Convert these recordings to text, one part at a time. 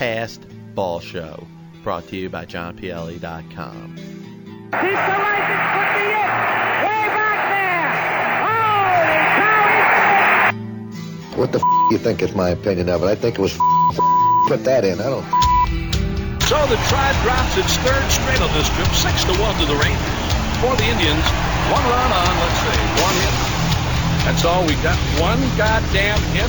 Past Ball Show, brought to you by JohnPLE.com. Keep the license, put me in. Way back there. Holy cow, What the f- you think is my opinion of it? I think it was f- put that in. I don't. So the Tribe drops its third straight on this trip, six to one to the Rangers. For the Indians, one run on, let's see, one hit. That's all we got. One goddamn hit.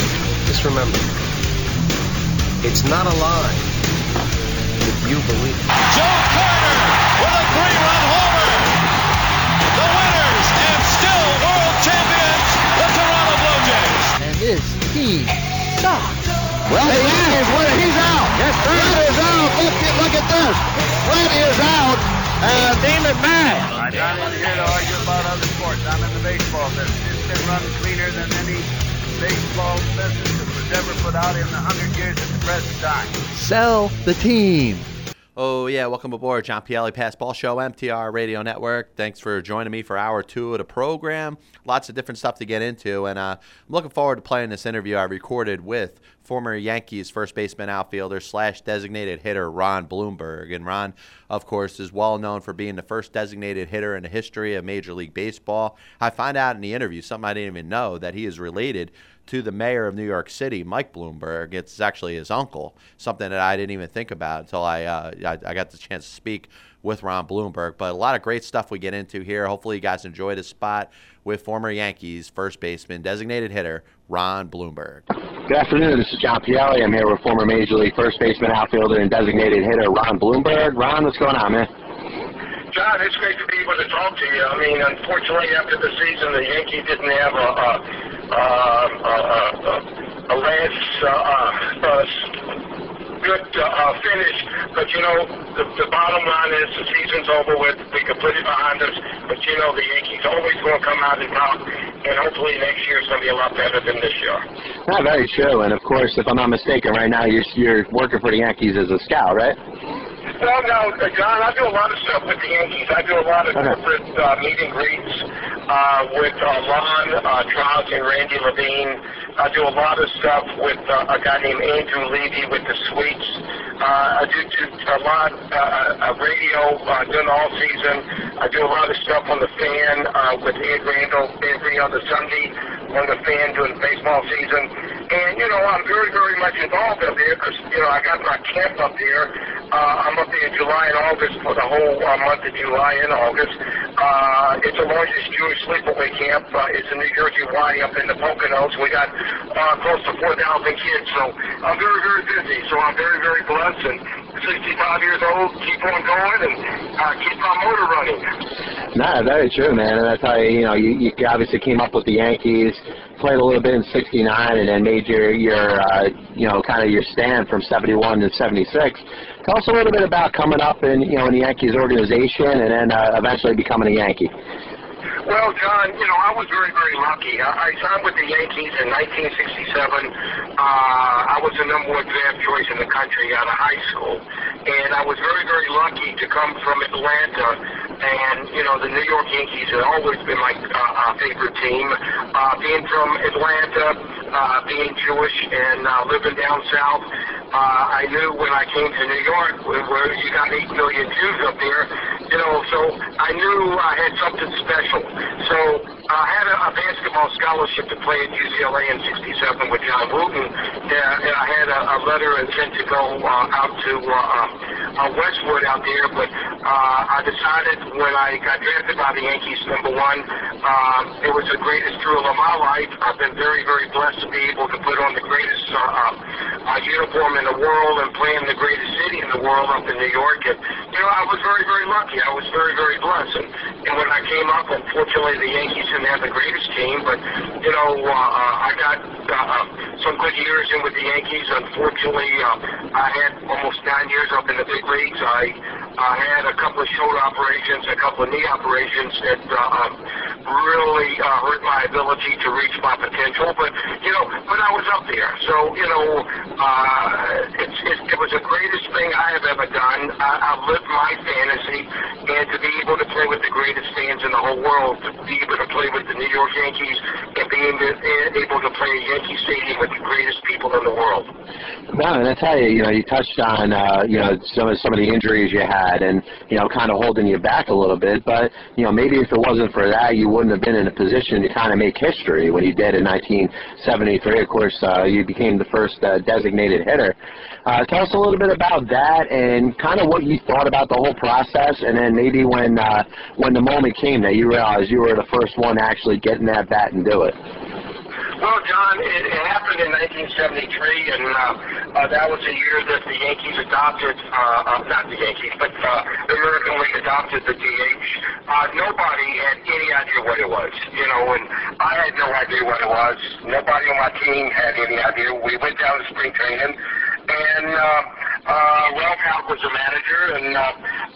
just remember, it's not a lie if you believe it. Joe Carter with a three-run homer. The winners and still world champions, the Toronto Blue Jays. And this team sucks. Well, he is. He's out. Yes, Fred is out. Look, look at this. Fred is out. And Damon Matt. I'm not here to argue about other sports. I'm in the baseball business. It's been run cleaner than any baseball business that was ever put out in the hundred years at the present time. Sell the team. Oh, yeah, welcome aboard, John Pielli Passball Show, MTR Radio Network. Thanks for joining me for hour two of the program. Lots of different stuff to get into, and uh, I'm looking forward to playing this interview I recorded with former Yankees first baseman outfielder slash designated hitter Ron Blomberg. And Ron, of course, is well known for being the first designated hitter in the history of Major League Baseball. I find out in the interview, something I didn't even know, that he is related to the mayor of New York City, Mike Bloomberg. It's actually his uncle, something that I didn't even think about until I, uh, I, I got the chance to speak with Ron Blomberg. But a lot of great stuff we get into here. Hopefully, you guys enjoy the spot with former Yankees first baseman, designated hitter Ron Blomberg. Good afternoon. This is John Pielli. I'm here with former Major League first baseman, outfielder, and designated hitter Ron Blomberg. Ron, what's going on, man? John, it's great to be able to talk to you. I mean, unfortunately, after the season, the Yankees didn't have a a, um, a, a, a last uh, uh, good uh, uh, finish. But you know, the, the bottom line is the season's over with. We can put it behind us. But you know, the Yankees always going to come out and top, and hopefully next year is going to be a lot better than this year. Not very true. And of course, if I'm not mistaken, right now you're you're working for the Yankees as a scout, right? Well, no, uh, John, I do a lot of stuff with the Yankees. I do a lot of Okay. corporate uh, meet and greets uh, with uh, Ron uh, Trost and Randy Levine. I do a lot of stuff with uh, a guy named Andrew Levy with the Sweets. Uh, I do, do a lot uh, uh, radio uh, during all season. I do a lot of stuff on the fan uh, with Ed Randall every other Sunday on the fan during baseball season. And, you know, I'm very, very much involved up there because, you know, I got my camp up there. Uh, I'm up there in July and August for the whole uh, month of July and August. Uh, it's the largest Jewish sleepaway camp. Uh, it's in New Jersey Y up in the Poconos. We got uh, close to 4,000 kids. So I'm very, very busy. So I'm very, very blessed. And 65 years old, keep on going and uh, keep my motor running. Nah, very true, man. And that's how you know you, you obviously came up with the Yankees, played a little bit in '69, and then made your your uh, you know kind of your stand from '71 to '76. Tell us a little bit about coming up in you know in the Yankees organization, and then uh, eventually becoming a Yankee. Well, John, you know, I was very, very lucky. I, I signed with the Yankees in 1967. Uh, I was the number one draft choice in the country out of high school. And I was very, very lucky to come from Atlanta. And, you know, the New York Yankees have always been my uh, uh, favorite team. Uh, being from Atlanta, uh, being Jewish, and uh, living down south, uh, I knew when I came to New York, where, where you got 8 million Jews up there, you know, so I knew I had something special. So I had a, a basketball scholarship to play at UCLA in 67 with John Wooden, uh, and I had a, a letter intent to go uh, out to uh, uh, Westwood out there, but uh, I decided when I got drafted by the Yankees, number one, um, it was the greatest thrill of my life. I've been very, very blessed to be able to put on the greatest uh, uh, uh, uniform in the world and play in the greatest city in the world up in New York. And, you know, I was very, very lucky. I was very, very blessed. And, and when I came up, unfortunately, the Yankees didn't have the greatest team, but, you know, uh, uh, I got uh, some good years in with the Yankees. Unfortunately, uh, I had almost nine years up in the big leagues. I uh, had a couple of shoulder operations, a couple of knee operations that uh, um, really uh, hurt my ability to reach my potential. But you know, but I was up there, so you know, uh, it's, it, it was the greatest thing I have ever done. I, I've lived my fantasy, and to be able to play with the greatest fans in the whole world, to be able to play with the New York Yankees, and being able to play at Yankee Stadium with the greatest people in the world. No, and I tell you, you know, you touched on uh, you know some of some of the injuries you had, and you know, kind of holding you back a little bit. But you know, maybe if it wasn't for that, you wouldn't have been in a position to kind of make history when you did in 1973. Of course, uh, you became the first uh, designated hitter. Uh, tell us a little bit about that and kind of what you thought about the whole process, and then maybe when uh, when the moment came that you realized you were the first one actually get in that bat and do it. Well, John, it, it happened in 1973, and uh, uh, that was the year that the Yankees adopted, uh, uh, not the Yankees, but uh, the American League adopted the DH. Uh, nobody had any idea what it was, you know, and I had no idea what it was. Nobody on my team had any idea. We went down to spring training, and uh, uh, Ralph Houk was the manager, and uh,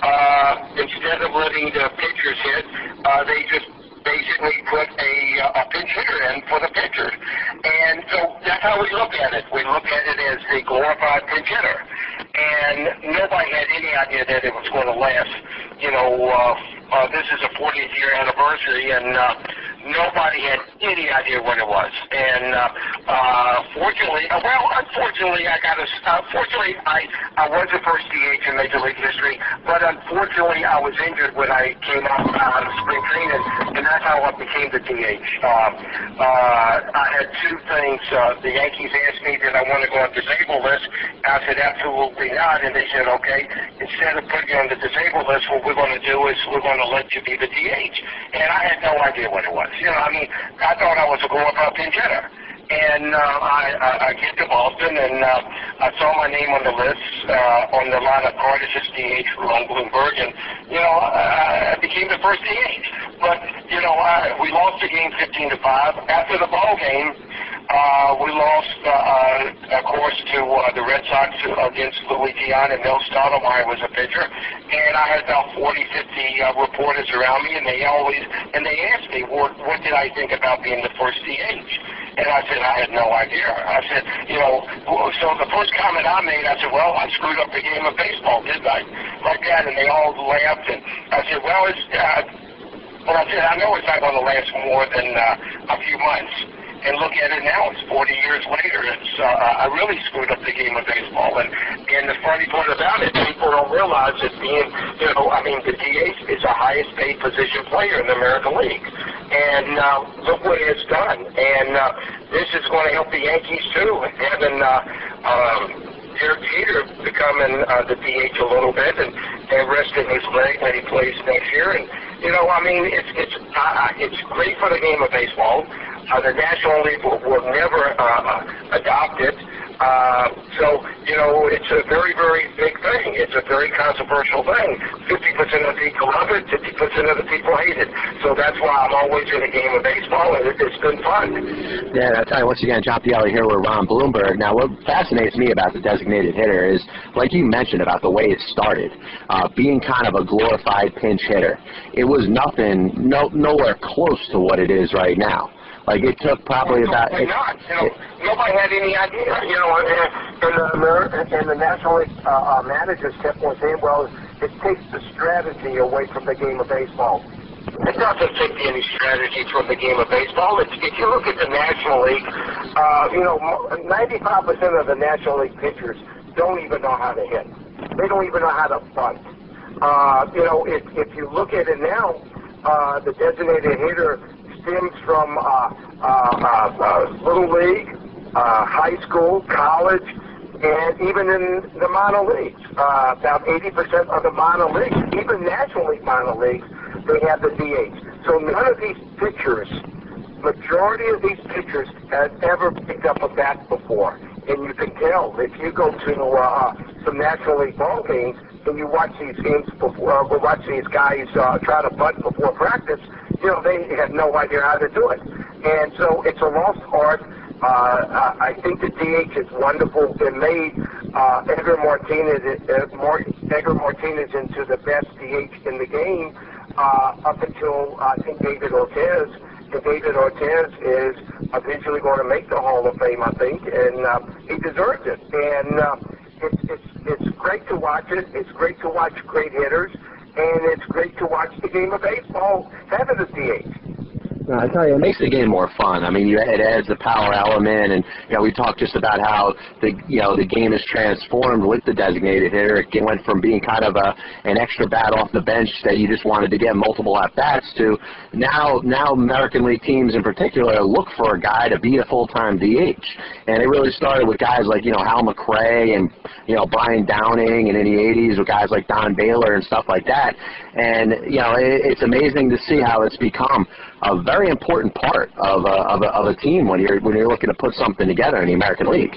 uh, instead of letting the pitchers hit, uh, they just basically put a, uh, a pinch hitter in for the pitcher. And so that's how we look at it. We look at it as the glorified pinch hitter. And nobody had any idea that it was going to last. You know, uh, uh, this is a 40th year anniversary, and uh, nobody had any idea what it was. And uh, uh, fortunately, uh, well, unfortunately, I got a. Uh, fortunately, I I was the first DH in Major League history, but unfortunately, I was injured when I came out of spring training, and that's how I became the DH. Uh, uh, I had two things. Uh, the Yankees asked me did I want to go on disabled list. I said absolutely not, and they said okay. Instead of putting you on the disabled list, what we're going to do is we're going to let you be the DH. And I had no idea what it was. You know, I mean, I thought I was a glorified pinch hitter. And uh, I, I, I get to Boston, and uh, I saw my name on the list uh, on the line of Carter's DH on Blomberg, and you know I, I became the first DH. But you know I, we lost the game 15 to five. After the ball game, uh, we lost, uh, uh, of course, to uh, the Red Sox against Luis Tiant, and Mel Stottlemyre was a pitcher. And I had about 40, 50 uh, reporters around me, and they always and they asked me, what, what did I think about being the first DH? And I said, I had no idea. I said, you know, so the first comment I made, I said, well, I screwed up the game of baseball, didn't I? Like that, and they all laughed. And I said, well, it's, uh, but I said, I know it's not going to last more than uh, a few months and look at it now. It's 40 years later. It's uh, I really screwed up the game of baseball. And and the funny part about it, people don't realize that being, you know, I mean, the DH is the highest paid position player in the American League. And uh, look what it's done. And uh, this is going to help the Yankees too, having. Uh, um, Derek Jeter becoming uh, the DH a little bit and, and resting his leg when he plays next year. And you know, I mean, it's it's uh, it's great for the game of baseball. Uh, the National League will, will never uh, adopt it. Uh, so, you know, it's a very, very big thing. It's a very controversial thing. 50% of the people love it, 50% of the people hate it. So that's why I'm always in the game of baseball, and it, it's been fun. Yeah, tell you once again, John Pielli here with Ron Blomberg. Now, what fascinates me about the designated hitter is, like you mentioned about the way it started, uh, being kind of a glorified pinch hitter. It was nothing, no, nowhere close to what it is right now. Like it took probably well, about. It, not. You know, it, nobody had any idea. You know, and, and the American and the National League uh, uh, managers kept on saying, "Well, it takes the strategy away from the game of baseball." It doesn't take any strategy from the game of baseball. It's, if you look at the National League, uh, you know, 95% of the National League pitchers don't even know how to hit. They don't even know how to bunt. Uh, you know, if, if you look at it now, uh, the designated hitter stems from uh, uh, uh, little league, high school, college, and even in the minor leagues. About 80% of the minor leagues, even National League minor leagues, they have the DH. So none of these pitchers, majority of these pitchers, have ever picked up a bat before. and you can tell if you go to uh, some National League ball games and you watch these games before, uh, watch these guys uh, try to bunt before practice, you know they have no idea how to do it, and so it's a lost art. Uh, I think the DH is wonderful. It made uh, Edgar Martinez, uh, Mar- Edgar Martinez into the best DH in the game uh, up until I think David Ortiz. And David Ortiz is eventually going to make the Hall of Fame, I think, and uh, he deserves it. And uh, it's, it's it's great to watch it. It's great to watch great hitters, and it's great to watch the game of baseball having a DH. No, I tell you, it makes the game more fun. I mean, you, it adds the power element, and you know, we talked just about how the you know the game is transformed with the designated hitter. It went from being kind of a an extra bat off the bench that you just wanted to get multiple at bats to now now American League teams in particular look for a guy to be a full time DH, and it really started with guys like you know Hal McRae and you know Brian Downing, and in the '80s with guys like Don Baylor and stuff like that. And you know, it, it's amazing to see how it's become a very important part of a, of a, of a team when you're when you're looking to put something together in the American League.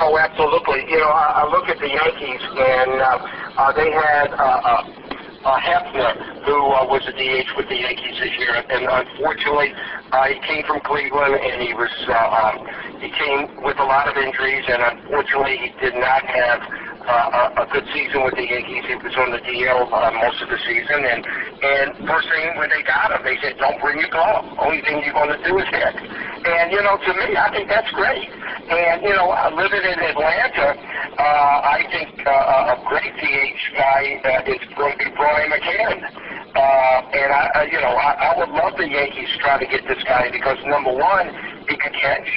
Oh, absolutely. You know, I, I look at the Yankees, and uh, uh, they had uh, uh, uh, Hafner, who uh, was a DH with the Yankees this year, and unfortunately, uh, he came from Cleveland, and he was uh, um, he came with a lot of injuries, and unfortunately, he did not have uh, a, good season with the Yankees. He was on the DL uh, most of the season, and and first thing when they got him, they said, "Don't bring your glove. Only thing you're going to do is hit." And you know, to me, I think that's great. And you know, living in Atlanta, uh, I think uh, a great DH guy uh, is going to be Brian McCann. Uh, and I, uh, you know, I, I would love the Yankees try to get this guy because number one, he can catch,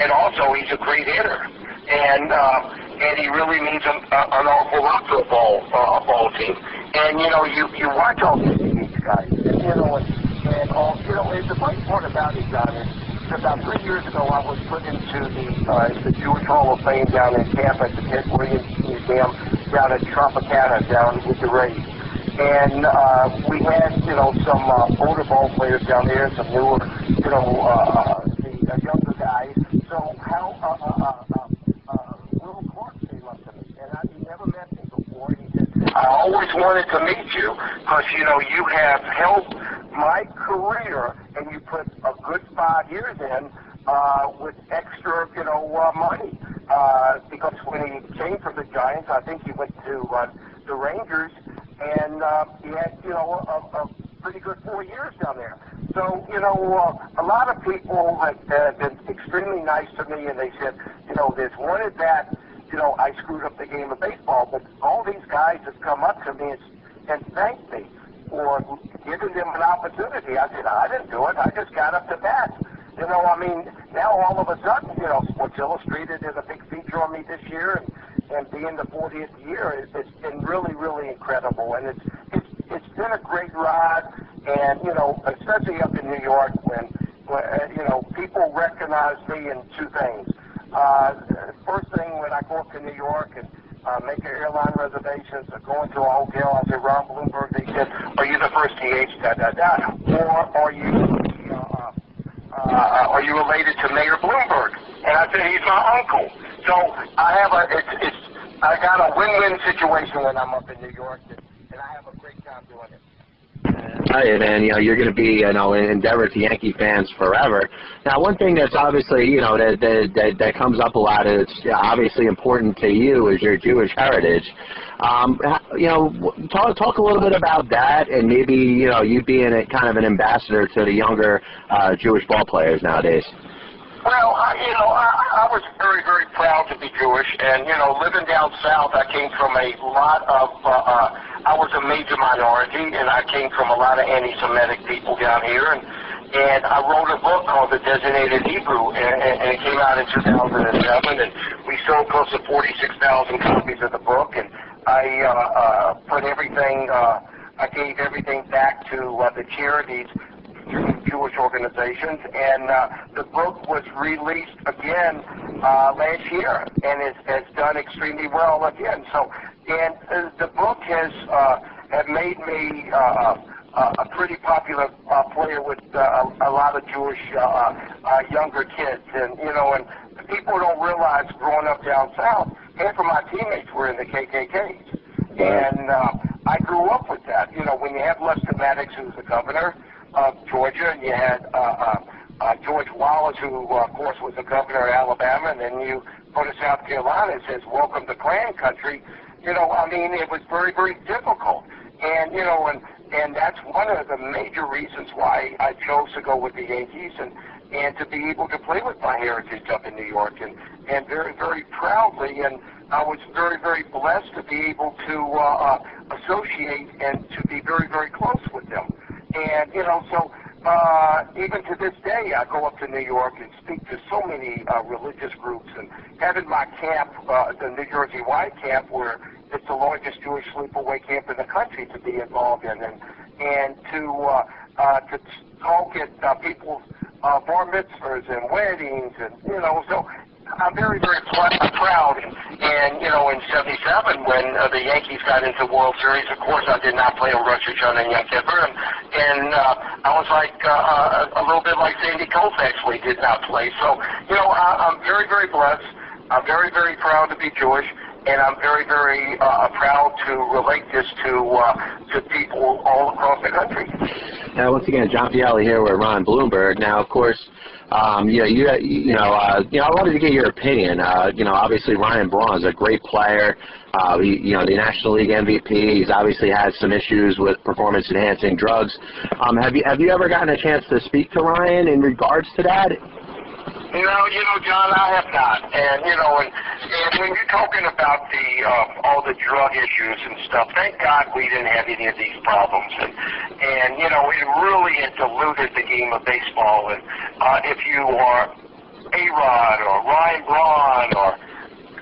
and also he's a great hitter. And uh, and he really means an, uh, an awful lot to a ball uh, a ball team. And you know, you you watch all these guys, you know, and, all you know, and the funny part about it, John, is about three years ago, I was put into the uh, the Jewish Hall of Fame down in Tampa at the Ted Williams Museum down at Tropicana down with the Rays. And uh, we had, you know, some uh, older ball players down there, some newer, you know, uh, the uh, younger guys. So how uh, uh, uh, uh, Will Clark came up to me, and I, he never met me before. He said, "I always wanted to meet you because you know you have helped my career, and you put a good five years in." Uh, with extra, you know, uh, money. Uh, because when he came from the Giants, I think he went to uh, the Rangers, and uh, he had, you know, a, a pretty good four years down there. So, you know, uh, a lot of people have uh, been extremely nice to me, and they said, you know, there's one at bat, you know, I screwed up the game of baseball, but all these guys have come up to me and, and thanked me for giving them an opportunity. I said, I didn't do it. I just got up to bat. You know, I mean, now all of a sudden, you know, Sports Illustrated did a big feature on me this year, and, and being the 40th year, it, it's been really, really incredible, and it's it's it's been a great ride, and you know, especially up in New York when, when uh, you know people recognize me in two things. Uh, first thing when I go up to New York and uh, make airline reservations or go into a hotel, I say, Ron Blomberg, they said, are you the first DH, da da da, or are you uh, uh, are you related to Mayor Bloomberg? And I said, he's my uncle. So I have a, it's, it's, I got a win-win situation when I'm up in New York, and, and I have a great time doing it. Hey, man, you know, you're going to be, you know, an endeavor to Yankee fans forever. Now, one thing that's obviously, you know, that that that, comes up a lot, it's obviously important to you, is your Jewish heritage. Um, you know, talk talk a little bit about that, and maybe, you know, you being a kind of an ambassador to the younger uh, Jewish ball players nowadays. Well, I, you know, I, I was very, very proud to be Jewish, and you know, living down south, I came from a lot of. Uh, uh, I was a major minority, and I came from a lot of anti-Semitic people down here, and and I wrote a book called The Designated Hebrew, and, and, it came out in 2007, and we sold close to 46,000 copies of the book, and I uh, uh, put everything. Uh, I gave everything back to uh, the charities Jewish organizations, and uh, the book was released again uh, last year, and it has done extremely well again. So, and uh, the book has uh, have made me. Uh, uh, a pretty popular uh, player with uh, a, a lot of Jewish uh, uh, younger kids, and you know, and people don't realize growing up down south, half of my teammates were in the KKKs. And uh, I grew up with that. You know, when you have Lester Maddox, who was the governor of Georgia, and you had uh, uh, uh, George Wallace, who, uh, of course, was the governor of Alabama, and then you go to South Carolina and says, welcome to Klan country. You know, I mean, it was very, very difficult. And, you know, and, and that's one of the major reasons why I chose to go with the Yankees and, and to be able to play with my heritage up in New York and, and very, very proudly. And I was very, very blessed to be able to uh, uh, associate and to be very, very close with them. And, you know, so uh, even to this day, I go up to New York and speak to so many uh, religious groups. And having my camp, uh, the New Jersey Y camp, where it's the largest Jewish sleepaway camp in the country to be involved in, and and to uh, uh, to talk at uh, people's uh, bar mitzvahs and weddings, and you know, so I'm very, very proud. And, you know, in 77, when uh, the Yankees got into World Series, of course, I did not play a Rosh Hashanah and Yom Kippur. And, uh, I was like uh, a little bit like Sandy Koufax, we did not play. So, you know, I, I'm very, very blessed. I'm very, very proud to be Jewish and I'm very, very uh, proud to relate this to uh, to people all across the country. Now, once again, John Pielli here with Ron Blomberg. Now, of course, um, you know, you you know, uh, you know, I wanted to get your opinion. Uh, you know, obviously Ryan Braun is a great player. Uh, he, you know, the National League MVP. He's obviously had some issues with performance-enhancing drugs. Um, have you have you ever gotten a chance to speak to Ryan in regards to that? No, you know, John, I have not. And you know, and, and when you're talking about the uh, all the drug issues and stuff, thank God we didn't have any of these problems. And and you know, it really it diluted the game of baseball. And uh, if you are A Rod or Ryan Braun or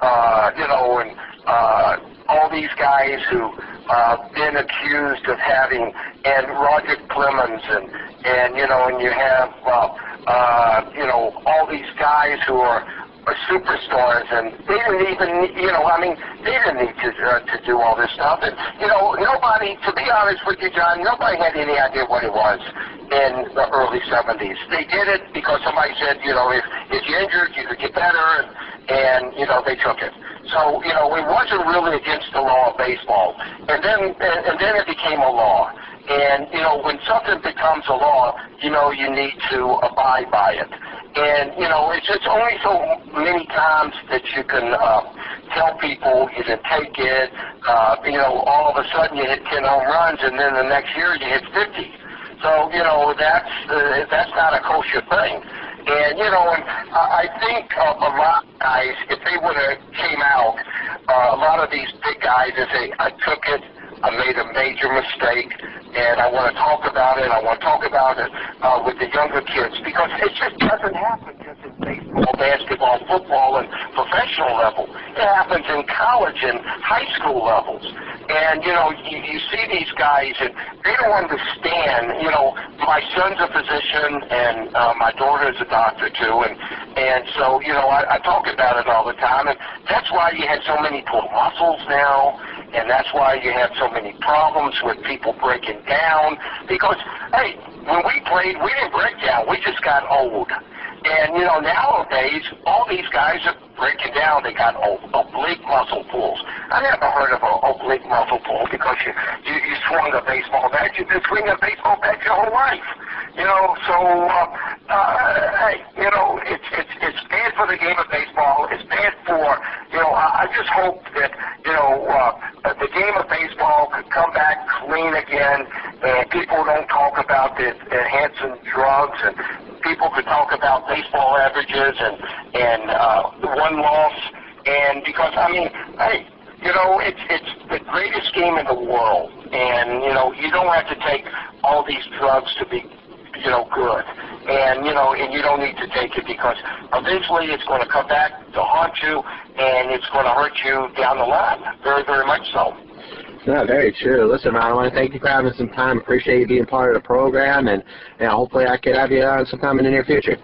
uh, you know, and uh, all these guys who uh, been accused of having, and Roger Clemens, and and you know, and you have. Uh, uh, you know, all these guys who are, are superstars, and they didn't even, you know, I mean, they didn't need to uh, to do all this stuff. And you know, nobody, to be honest with you, John, nobody had any idea what it was in the early '70s. They did it because somebody said, you know, if if you're injured, you could get better, and and you know, they took it. So you know, it wasn't really against the law of baseball. And then and, and then it became a law. And, you know, when something becomes a law, you know, you need to abide by it. And, you know, it's just only so many times that you can uh, tell people you can take it. Uh, you know, all of a sudden you hit 10 home runs, and then the next year you hit 50. So, you know, that's, uh, that's not a kosher thing. And, you know, and I think uh, a lot of guys, if they would have came out, uh, a lot of these big guys, if they, I took it, I made a major mistake, and I want to talk about it. I want to talk about it uh, with the younger kids because it just doesn't happen just in baseball, basketball, football, and professional level. It happens in college and high school levels. And, you know, you, you see these guys, and they don't understand. You know, my son's a physician, and uh, my daughter's a doctor, too. And, and so, you know, I, I talk about it all the time. And that's why you have so many poor muscles now and that's why you have so many problems with people breaking down. Because, hey, when we played, we didn't break down. We just got old. And, you know, nowadays, all these guys are breaking down. They got oblique muscle pulls. I never heard of an oblique muscle pull because you, you, you swung a baseball bat. You've been swinging a baseball bat your whole life. You know, so, uh, uh, hey, you know, it's, it's, it's bad for the game of baseball. It's bad for, you know, I, I just hope that, you know, uh, the game of baseball could come back clean again and people don't talk about the enhancing drugs and people could talk about baseball averages and, and, uh, one loss. And because, I mean, hey, you know, it's it's the greatest game in the world, and you know, you don't have to take all these drugs to be you know, good. And, you know, and you don't need to take it because eventually it's going to come back to haunt you and it's going to hurt you down the line. Very, very much so. No, very true. Listen, Ron, I want to thank you for having some time. Appreciate you being part of the program, and you know, hopefully I could have you on sometime in the near future.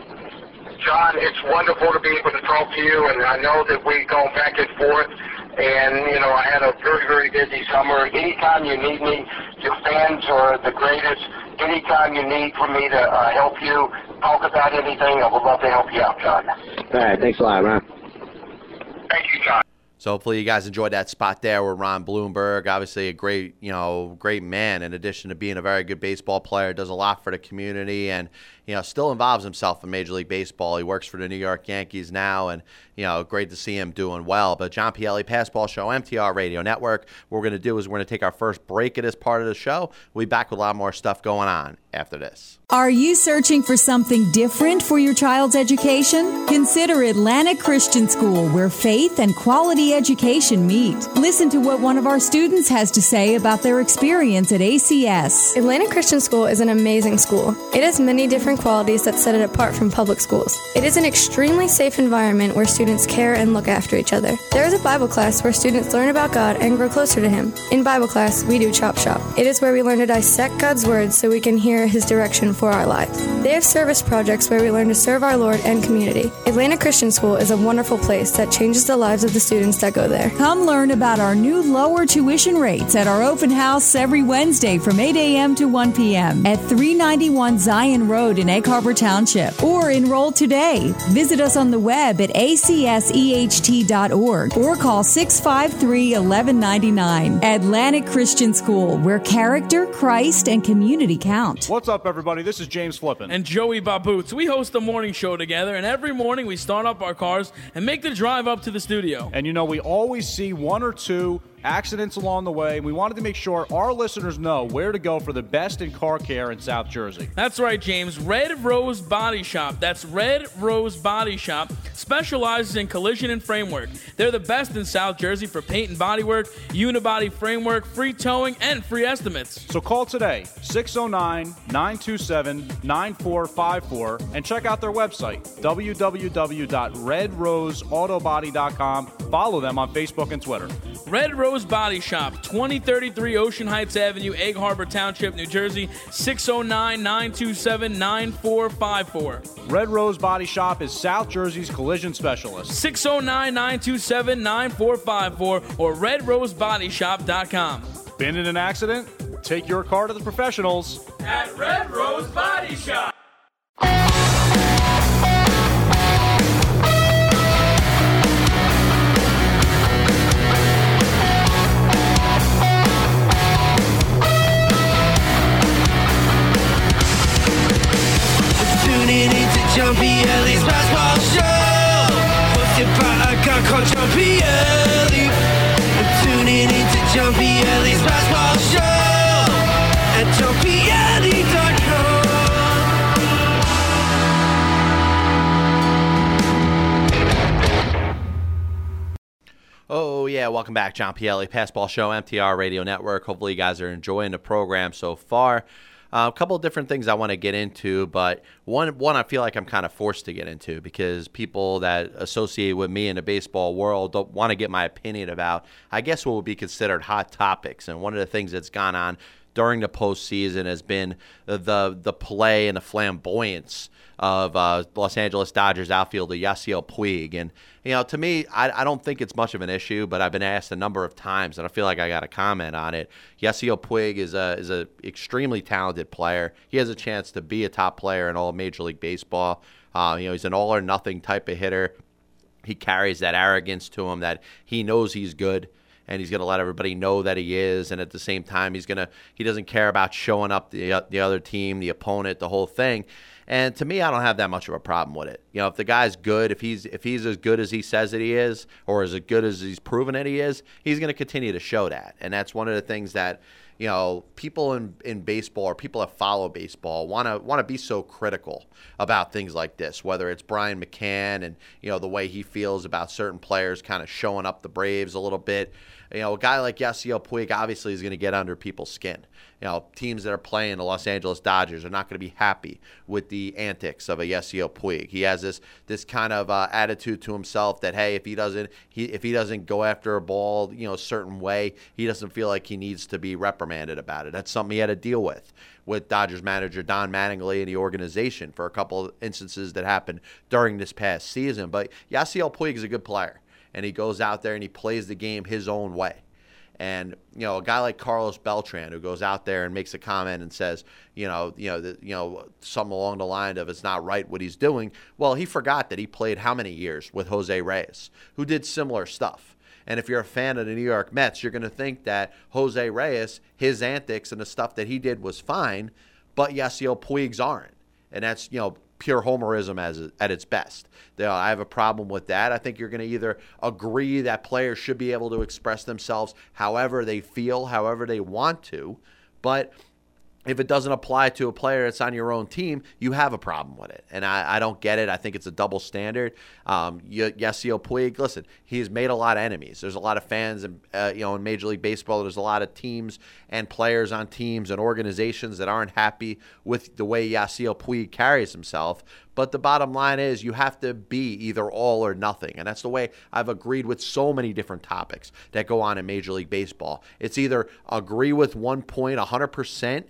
John, it's wonderful to be able to talk to you, and I know that we go back and forth, And, you know, I had a very, very busy summer. Anytime you need me, your fans are the greatest. Anytime you need for me to uh, help you talk about anything, I would love to help you out, John. All right, thanks a lot, Ron. Thank you, John. So hopefully you guys enjoyed that spot there with Ron Blomberg. Obviously a great, you know, great man in addition to being a very good baseball player, does a lot for the community and, you know, still involves himself in Major League Baseball. He works for the New York Yankees now and, you know, great to see him doing well. But John Pielli, Passball Show, MTR Radio Network. What we're going to do is we're going to take our first break of this part of the show. We'll be back with a lot more stuff going on after this. Are you searching for something different for your child's education? Consider Atlantic Christian School, where faith and quality education meet. Listen to what one of our students has to say about their experience at ACS. Atlantic Christian School is an amazing school. It has many different qualities that set it apart from public schools. It is an extremely safe environment where students care and look after each other. There is a Bible class where students learn about God and grow closer to Him. In Bible class, we do Chop Shop. It is where we learn to dissect God's Word so we can hear His direction for our lives. They have service projects where we learn to serve our Lord and community. Atlantic Christian School is a wonderful place that changes the lives of the students that go there. Come learn about our new lower tuition rates at our open house every Wednesday from 8 a.m. to 1 p.m. at 391 Zion Road in Egg Harbor Township or enroll today. Visit us on the web at acseht.org or call 653 1199. Atlantic Christian School, where character, Christ, and community count. What's up, everybody? This is James Flippin. And Joey Baboots. We host the morning show together, and every morning we start up our cars and make the drive up to the studio. And you know, we always see one or two accidents along the way. We wanted to make sure our listeners know where to go for the best in car care in South Jersey. That's right, James. Red Rose Body Shop. That's Red Rose Body Shop. Specializes in collision and framework. They're the best in South Jersey for paint and bodywork, unibody framework, free towing, and free estimates. So call today, 609 927 9454, and check out their website, www.redroseautobody.com. Follow them on Facebook and Twitter. Red Rose Body Shop, 2033 Ocean Heights Avenue, Egg Harbor Township, New Jersey, 609 927 9454. Red Rose Body Shop is South Jersey's collision specialist. 609 927 9454 or redrosebodyshop.com. Been in an accident? Take your car to the professionals at Red Rose Body Shop. Yeah. Welcome back, John Pielli, Passball Show, MTR Radio Network. Hopefully, you guys are enjoying the program so far. Uh, a couple of different things I want to get into, but one one I feel like I'm kind of forced to get into because people that associate with me in the baseball world don't want to get my opinion about, I guess, what would be considered hot topics. And one of the things that's gone on during the postseason has been the the play and the flamboyance of uh, Los Angeles Dodgers outfielder Yasiel Puig. And, you know, to me, I, I, don't think it's much of an issue, but I've been asked a number of times, and I feel like I got to comment on it. Yasiel Puig is a is a extremely talented player. He has a chance to be a top player in all Major League Baseball. Uh, you know, he's an all or nothing type of hitter. He carries that arrogance to him that he knows he's good and he's going to let everybody know that he is. And at the same time, he's going to he doesn't care about showing up the the other team, the opponent, the whole thing. And to me, I don't have that much of a problem with it. You know, if the guy's good, if he's if he's as good as he says that he is, or as good as he's proven that he is, he's going to continue to show that. And that's one of the things that you know people in, in baseball or people that follow baseball want to want to be so critical about things like this. Whether it's Brian McCann and you know the way he feels about certain players kind of showing up the Braves a little bit. You know, a guy like Yasiel Puig obviously is going to get under people's skin. You know, teams that are playing the Los Angeles Dodgers are not going to be happy with the antics of a Yasiel Puig. He has this this kind of uh, attitude to himself that hey, if he doesn't he if he doesn't go after a ball, you know, a certain way, he doesn't feel like he needs to be reprimanded about it. That's something he had to deal with with Dodgers manager Don Mattingly and the organization for a couple of instances that happened during this past season. But Yasiel Puig is a good player and he goes out there and he plays the game his own way. And you know, a guy like Carlos Beltran who goes out there and makes a comment and says, you know, you know, the, you know, something along the line of it's not right what he's doing. Well, he forgot that he played how many years with Jose Reyes, who did similar stuff. And if you're a fan of the New York Mets, you're going to think that Jose Reyes, his antics and the stuff that he did was fine, but Yasiel Puig's aren't. And that's, you know, pure homerism as at its best. I have a problem with that. I think you're going to either agree that players should be able to express themselves however they feel, however they want to, but if it doesn't apply to a player that's on your own team, you have a problem with it. And I, I don't get it. I think it's a double standard. Um, Yasiel Puig, listen, he's made a lot of enemies. There's a lot of fans, in, uh, you know, in Major League Baseball. There's a lot of teams and players on teams and organizations that aren't happy with the way Yasiel Puig carries himself. But the bottom line is you have to be either all or nothing. And that's the way I've agreed with so many different topics that go on in Major League Baseball. It's either agree with one point 100%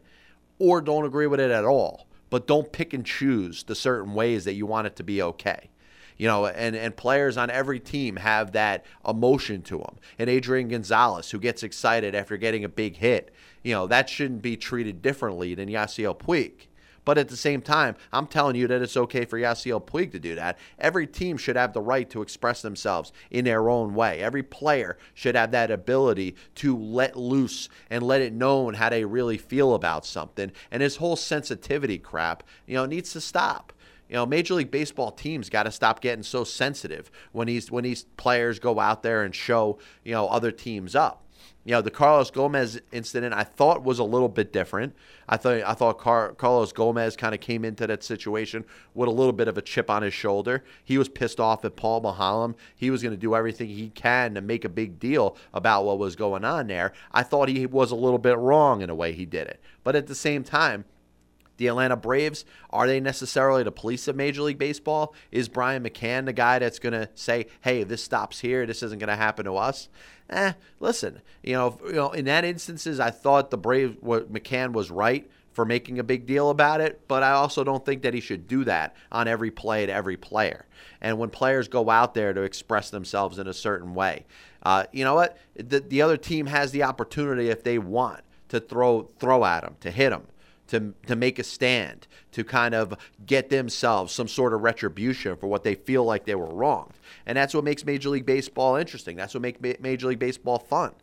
or don't agree with it at all. But don't pick and choose the certain ways that you want it to be okay. You know, and, and players on every team have that emotion to them. And Adrian Gonzalez, who gets excited after getting a big hit, you know, that shouldn't be treated differently than Yasiel Puig. But at the same time, I'm telling you that it's okay for Yasiel Puig to do that. Every team should have the right to express themselves in their own way. Every player should have that ability to let loose and let it known how they really feel about something. And this whole sensitivity crap, you know, needs to stop. You know, Major League Baseball teams got to stop getting so sensitive when these when these players go out there and show you know other teams up. You know, the Carlos Gomez incident I thought was a little bit different. I thought I thought Car- Carlos Gomez kind of came into that situation with a little bit of a chip on his shoulder. He was pissed off at Paul Maholm. He was going to do everything he can to make a big deal about what was going on there. I thought he was a little bit wrong in the way he did it. But at the same time, the Atlanta Braves, are they necessarily the police of Major League Baseball? Is Brian McCann the guy that's going to say, hey, this stops here, this isn't going to happen to us? Eh, listen, you know, you know, in that instances, I thought the Braves, what McCann was right for making a big deal about it, but I also don't think that he should do that on every play to every player. And when players go out there to express themselves in a certain way, uh, you know what? The, the other team has the opportunity if they want to throw throw at them, to hit them to, to make a stand, to kind of get themselves some sort of retribution for what they feel like they were wronged. And that's what makes Major League Baseball interesting. That's what makes Major League Baseball fun.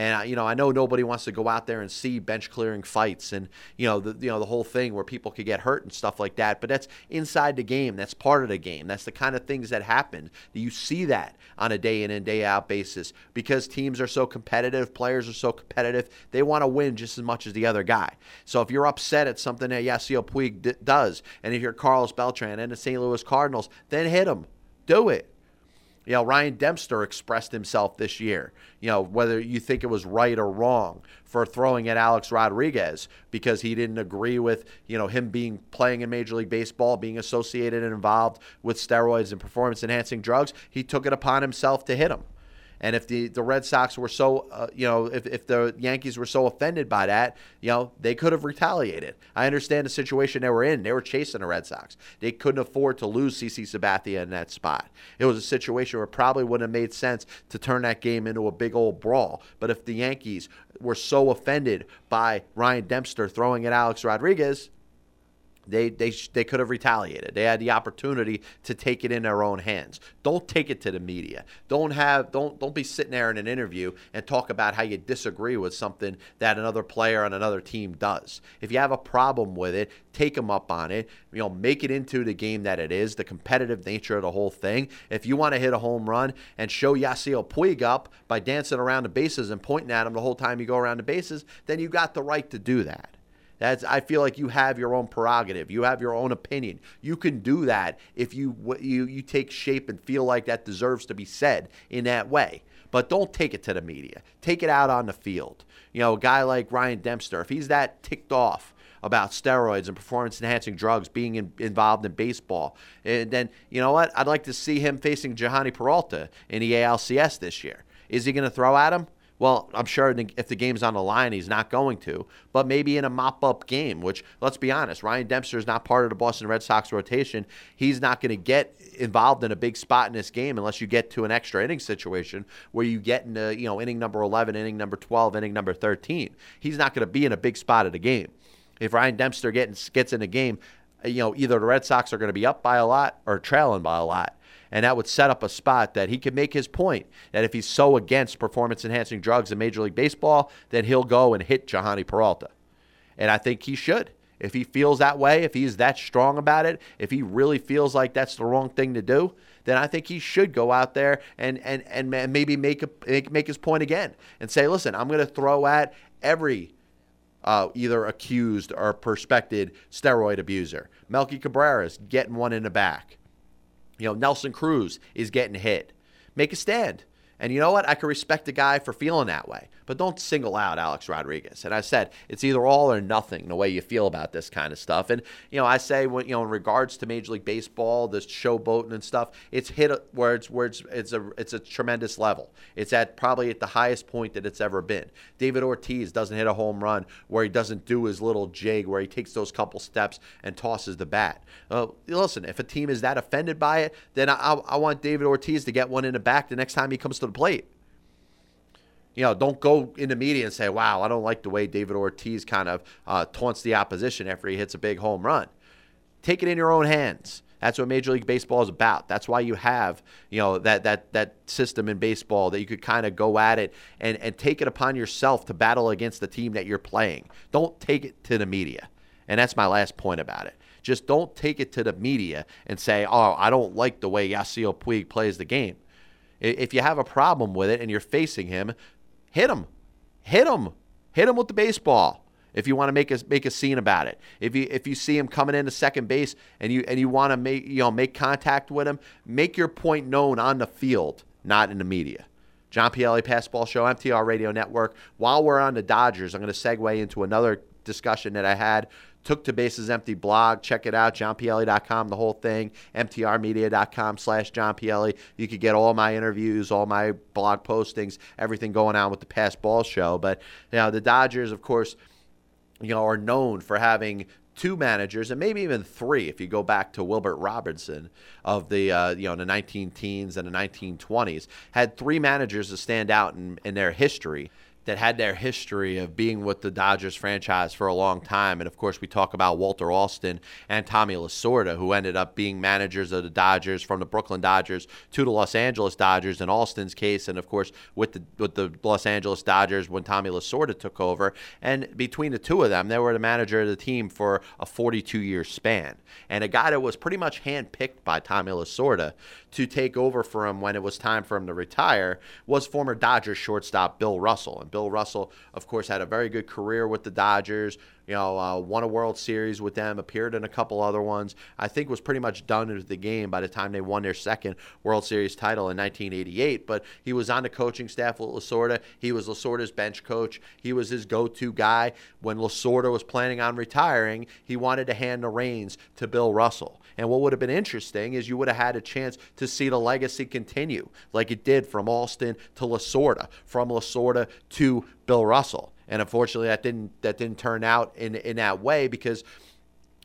And you know, I know nobody wants to go out there and see bench clearing fights and you know the you know the whole thing where people could get hurt and stuff like that. But that's inside the game. That's part of the game. That's the kind of things that happen. You see that on a day in and day out basis because teams are so competitive, players are so competitive. They want to win just as much as the other guy. So if you're upset at something that Yasiel Puig d- does, and if you're Carlos Beltran and the St. Louis Cardinals, then hit him. Do it. You know, Ryan Dempster expressed himself this year, you know, whether you think it was right or wrong for throwing at Alex Rodriguez because he didn't agree with, you know, him being playing in Major League Baseball, being associated and involved with steroids and performance enhancing drugs. He took it upon himself to hit him. And if the, the Red Sox were so, uh, you know, if, if the Yankees were so offended by that, you know, they could have retaliated. I understand the situation they were in. They were chasing the Red Sox. They couldn't afford to lose CC Sabathia in that spot. It was a situation where probably wouldn't have made sense to turn that game into a big old brawl. But if the Yankees were so offended by Ryan Dempster throwing at Alex Rodriguez, they, they, they could have retaliated. They had the opportunity to take it in their own hands. Don't take it to the media. Don't have don't don't be sitting there in an interview and talk about how you disagree with something that another player on another team does. If you have a problem with it, take them up on it. You know, make it into the game that it is, the competitive nature of the whole thing. If you want to hit a home run and show Yasiel Puig up by dancing around the bases and pointing at him the whole time you go around the bases, then you got the right to do that. That's I feel like you have your own prerogative. You have your own opinion. You can do that if you you you take shape and feel like that deserves to be said in that way. But don't take it to the media. Take it out on the field. You know, a guy like Ryan Dempster, if he's that ticked off about steroids and performance enhancing drugs being in, involved in baseball. And then, you know what? I'd like to see him facing Jhonny Peralta in the ALCS this year. Is he going to throw at him? Well, I'm sure if the game's on the line, he's not going to. But maybe in a mop up game, which, let's be honest, Ryan Dempster is not part of the Boston Red Sox rotation. He's not going to get involved in a big spot in this game unless you get to an extra inning situation where you get into, you know, inning number 11, inning number 12, inning number 13. He's not going to be in a big spot of the game. If Ryan Dempster gets, gets in a game, you know, either the Red Sox are going to be up by a lot or trailing by a lot and that would set up a spot that he could make his point that if he's so against performance enhancing drugs in Major League Baseball, then he'll go and hit Jhonny Peralta. And I think he should. If he feels that way, if he's that strong about it, if he really feels like that's the wrong thing to do, then I think he should go out there and and and maybe make a make, make his point again and say, listen, I'm going to throw at every uh, either accused or prospected steroid abuser. Melky Cabrera's getting one in the back. You know, Nelson Cruz is getting hit. Make a stand. And you know what? I can respect a guy for feeling that way but don't single out Alex Rodriguez. And I said it's either all or nothing the way you feel about this kind of stuff. And you know, I say when you know in regards to Major League Baseball, this showboating and stuff, it's hit where it's where it's it's a it's a tremendous level. It's at probably at the highest point that it's ever been. David Ortiz doesn't hit a home run where he doesn't do his little jig where he takes those couple steps and tosses the bat. Uh, listen, if a team is that offended by it, then I, I want David Ortiz to get one in the back the next time he comes to the plate you know, don't go into media and say, wow, I don't like the way David Ortiz kind of uh, taunts the opposition after he hits a big home run. Take it in your own hands. That's what Major League Baseball is about. That's why you have, you know, that that that system in baseball that you could kind of go at it and, and take it upon yourself to battle against the team that you're playing. Don't take it to the media. And that's my last point about it. Just don't take it to the media and say, oh, I don't like the way Yasiel Puig plays the game. If you have a problem with it and you're facing him, hit him, hit him, hit him with the baseball. If you want to make a make a scene about it, if you if you see him coming into second base and you and you want to make you know make contact with him, make your point known on the field, not in the media. John Pielli Passball Show, MTR Radio Network. While we're on the Dodgers, I'm going to segue into another discussion that I had Took to Bases Empty blog. Check it out, johnpielli.com, the whole thing, mtrmedia.com slash johnpielli. You could get all my interviews, all my blog postings, everything going on with the Pass Ball Show. But, you know, the Dodgers, of course, you know, are known for having two managers and maybe even three if you go back to Wilbert Robinson of the uh, you know the 19 teens and the 1920s had three managers to stand out in, in their history that had their history of being with the Dodgers franchise for a long time. And of course, we talk about Walter Alston and Tommy Lasorda, who ended up being managers of the Dodgers from the Brooklyn Dodgers to the Los Angeles Dodgers in Alston's case, and of course with the with the Los Angeles Dodgers when Tommy Lasorda took over. And between the two of them, they were the manager of the team for a 42 year span. And a guy that was pretty much handpicked by Tommy Lasorda to take over for him when it was time for him to retire was former Dodgers shortstop Bill Russell. And Bill Russell, of course, had a very good career with the Dodgers. You know, uh, won a World Series with them, appeared in a couple other ones. I think was pretty much done with the game by the time they won their second World Series title in 1988. But he was on the coaching staff with Lasorda. He was Lasorda's bench coach. He was his go-to guy when Lasorda was planning on retiring. He wanted to hand the reins to Bill Russell. And what would have been interesting is you would have had a chance to see the legacy continue, like it did from Alston to Lasorda, from Lasorda to Bill Russell. And unfortunately, that didn't that didn't turn out in in that way because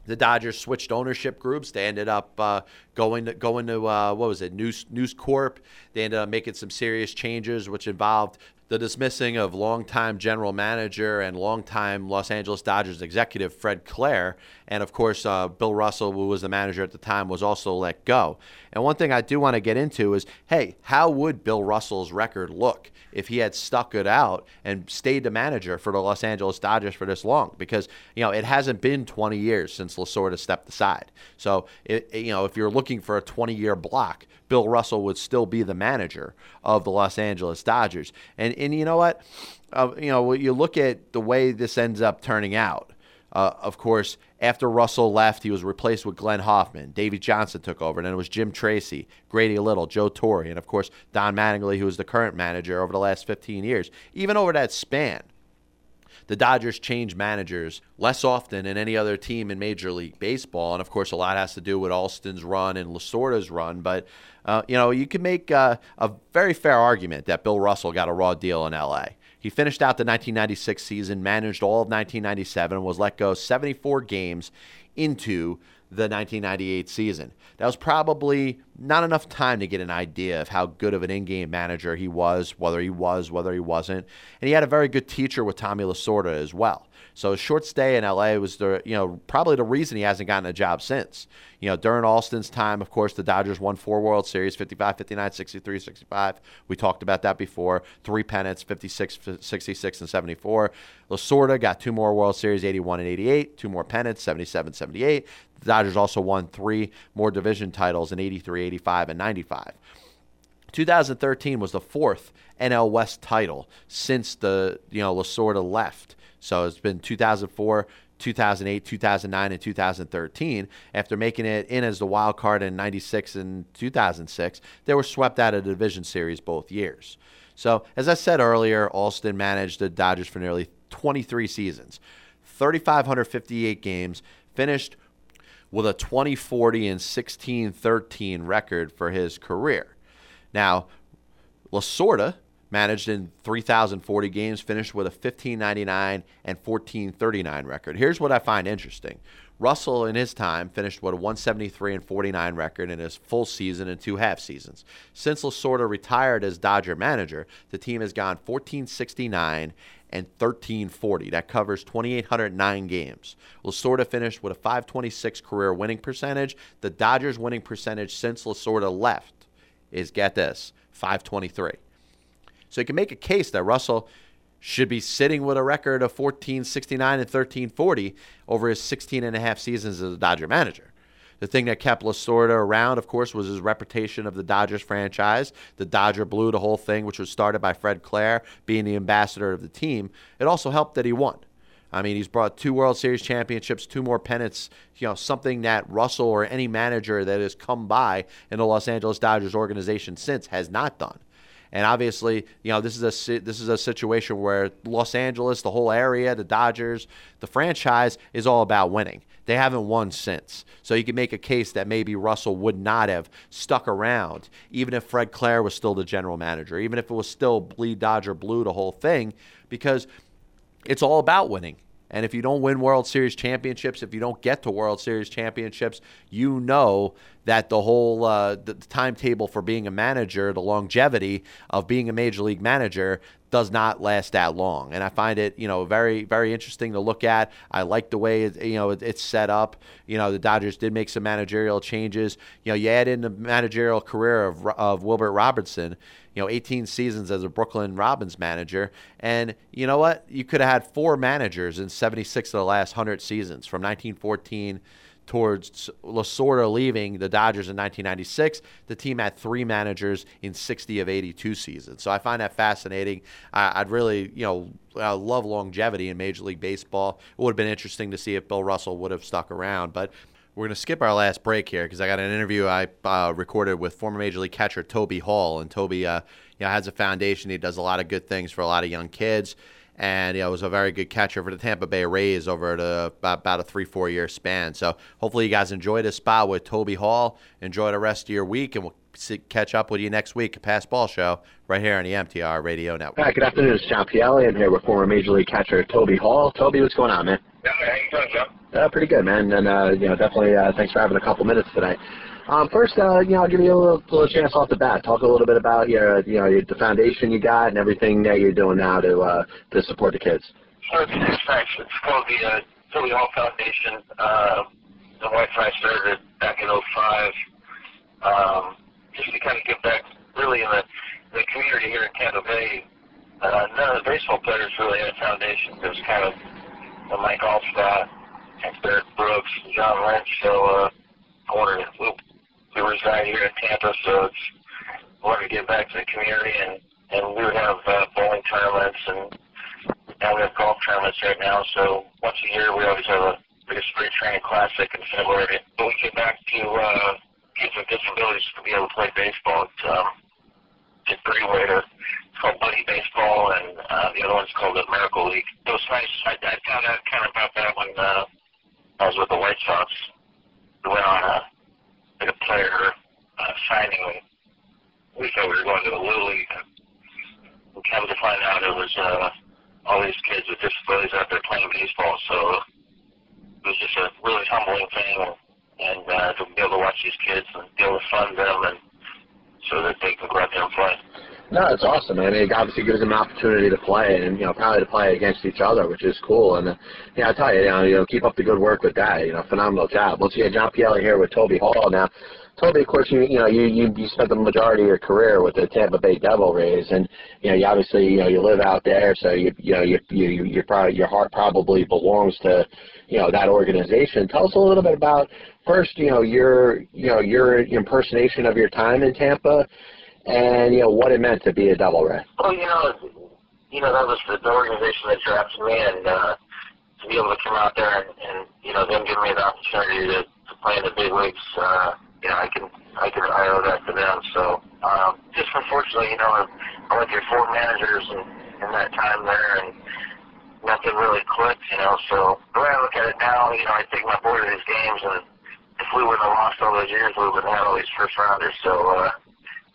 the Dodgers switched ownership groups. They ended up uh, going to going to uh, what was it News News Corp. They ended up making some serious changes, which involved the dismissing of longtime general manager and longtime Los Angeles Dodgers executive Fred Claire. and of course uh, Bill Russell, who was the manager at the time, was also let go. And one thing I do want to get into is, hey, how would Bill Russell's record look if he had stuck it out and stayed the manager for the Los Angeles Dodgers for this long because you know it hasn't been 20 years since Lasorda stepped aside. So it, you know if you're looking for a 20 year block, Bill Russell would still be the manager of the Los Angeles Dodgers. And and you know what, uh, you know you look at the way this ends up turning out. Uh, of course, after Russell left, he was replaced with Glenn Hoffman. Davey Johnson took over. And then it was Jim Tracy, Grady Little, Joe Torre, and of course, Don Mattingly, who was the current manager over the last 15 years. Even over that span, the Dodgers change managers less often than any other team in Major League Baseball. And of course, a lot has to do with Alston's run and Lasorda's run. But, uh, you know, you can make uh, a very fair argument that Bill Russell got a raw deal in LA. He finished out the 1996 season, managed all of 1997, and was let go 74 games into the 1998 season. That was probably not enough time to get an idea of how good of an in-game manager he was, whether he was, whether he wasn't. And he had a very good teacher with Tommy Lasorda as well. So his short stay in LA was the you know probably the reason he hasn't gotten a job since. You know, during Alston's time, of course, the Dodgers won four World Series 55, 59, 63, 65. We talked about that before. Three pennants 56, 66, and 74. Lasorda got two more World Series 81 and 88, two more pennants 77, 78. The Dodgers also won three more division titles in 83, 85, and 95. 2013 was the fourth NL West title since the you know Lasorda left. So it's been 2004, 2008, 2009, and 2013. After making it in as the wild card in 96 and 2006, they were swept out of the division series both years. So, as I said earlier, Alston managed the Dodgers for nearly 23 seasons, 3,558 games, finished with a 2040 and 1613 record for his career. Now, Lasorda managed in 3,040 games, finished with a 1599 and 1439 record. Here's what I find interesting. Russell, in his time, finished with a 173 and 49 record in his full season and two half seasons. Since Lasorda retired as Dodger manager, the team has gone 1469 and 1340. That covers 2,809 games. Lasorda finished with a 526 career winning percentage. The Dodgers' winning percentage since Lasorda left is, get this, 523. So you can make a case that Russell should be sitting with a record of 1469 and 1340 over his 16 and a half seasons as a Dodger manager. The thing that kept Lasorda around, of course, was his reputation of the Dodgers franchise. The Dodger Blue, the whole thing, which was started by Fred Claire, being the ambassador of the team. It also helped that he won. I mean, he's brought two World Series championships, two more pennants, you know, something that Russell or any manager that has come by in the Los Angeles Dodgers organization since has not done. And obviously, you know, this is a this is a situation where Los Angeles, the whole area, the Dodgers, the franchise is all about winning. They haven't won since. So you can make a case that maybe Russell would not have stuck around, even if Fred Claire was still the general manager, even if it was still bleed Dodger blue, the whole thing, because it's all about winning. And if you don't win World Series championships, if you don't get to World Series championships, you know that the whole uh, the, timetable for being a manager, the longevity of being a major league manager, does not last that long. And I find it, you know, very very interesting to look at. I like the way it, you know it, it's set up. You know, the Dodgers did make some managerial changes. You know, you add in the managerial career of of Wilbert Robinson you know, 18 seasons as a Brooklyn Robins manager. And you know what? You could have had four managers in 76 of the last 100 seasons from 1914 towards Lasorda leaving the Dodgers in 1996. The team had three managers in 60 of 82 seasons. So I find that fascinating. I, would really, you know, I love longevity in Major League Baseball. It would have been interesting to see if Bill Russell would have stuck around, but we're going to skip our last break here because I got an interview I uh, recorded with former Major League catcher Toby Hall, and Toby, uh, you know, has a foundation. He does a lot of good things for a lot of young kids, and you know, was a very good catcher for the Tampa Bay Rays over a, about a three four year span. So hopefully you guys enjoy this spot with Toby Hall. Enjoy the rest of your week, and we'll catch up with you next week at Pass Ball Show right here on the MTR Radio Network. Hi, good afternoon. It's John Pielli. I'm here with former Major League catcher Toby Hall. Toby, what's going on, man? Yeah, how you doing, Joe? Uh, pretty good, man. And uh, you know, definitely uh, thanks for having a couple minutes today. Um, first, uh, you know, I'll give you a little, little chance off the bat. Talk a little bit about your, you know, your, the foundation you got and everything that you're doing now to uh, to support the kids. Sure, thanks. It's called the uh, Philly Hall Foundation. Uh, the wife and I started back in 05, um, just to kind of give back, really, in the, the community here in Tampa Bay. Uh, none of the baseball players really had a foundation. It was kind of uh, Mike Alstott, Derrick Brooks, John Lynch. So uh, I wanted to, we, we reside here in Tampa, so it's I wanted to give back to the community, and and we would have uh, bowling tournaments, and now we have golf tournaments right now. So once a year, we always have a big spring training classic in February. But we get back to uh, kids with disabilities to be able to play baseball. It's, um, it's way to it's called Buddy Baseball, and uh, the other one's called the Miracle League. It was nice. I, I found out kind of about that when uh, I was with the White Sox. We went on a, like a player uh, signing. And we thought we were going to the Little League. We come to find out it was uh, all these kids with disabilities out there playing baseball. So it was just a really humbling thing, and, and uh, to be able to watch these kids and be able to fund them and so that they can go out there and play. No, it's awesome. I mean, it obviously gives them an opportunity to play, and you know, probably to play against each other, which is cool. And uh, yeah, I tell you, you know, you know, keep up the good work with that. You know, phenomenal job. Let's get John Pielli here with Toby Hall now. Toby, of course, you you know, you you, you spent the majority of your career with the Tampa Bay Devil Rays, and you know, you obviously you know you live out there, so you you know you you you probably your heart probably belongs to you know that organization. Tell us a little bit about first, you know, your you know your impersonation of your time in Tampa and you know what it meant to be a Devil Ray. Well, you know, you know that was the, organization that drafted me, and uh, to be able to come out there and, and you know them give me the opportunity to, to play in the big leagues, uh, you know, I can I can I owe that to them. So um, just unfortunately, you know, I, went through four managers in, in that time there, and nothing really clicked, you know. So the way I look at it now, you know, I take my boy to these games, and if we wouldn't have lost all those years, we wouldn't have had all these first rounders. So. uh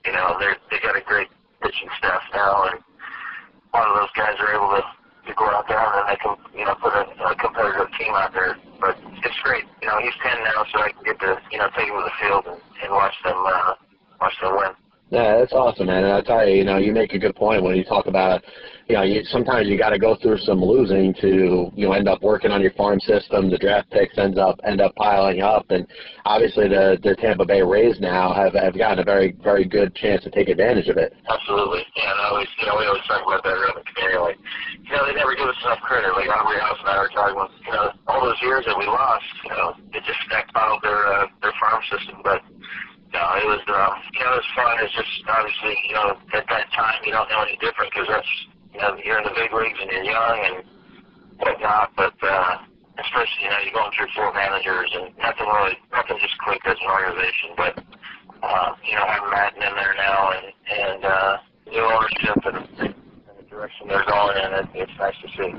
you know, they're they got a great pitching staff now, and a lot of those guys are able to, to go out there and they can, you know, put a, a competitive team out there. But it's great. You know, he's ten now, so I can get to, you know, take him to the field and, and watch them uh, watch them win. Yeah, that's awesome, man. And I tell you, you know, you make a good point when you talk about, you know, you, sometimes you got to go through some losing to, you know, end up working on your farm system. The draft picks ends up end up piling up, and obviously the the Tampa Bay Rays now have have gotten a very very good chance to take advantage of it. Absolutely, yeah. Always, you know, we always talk about that around the community. Like, you know, they never give us enough credit. Like Aubrey Huff and I were talking about, you know, all those years that we lost, you know, it just stockpiled their uh, their farm system, but no, it was, uh, you know, it was fun. It's just obviously, you know, at that time you don't know any different because that's, you know, you're in the big leagues and you're young and whatnot. But uh, especially, you know, you're going through four managers and nothing really, nothing just clicked as an organization. But uh, you know, having Maddon in there now and and uh, new ownership and, and the direction they're going in, it, it's nice to see.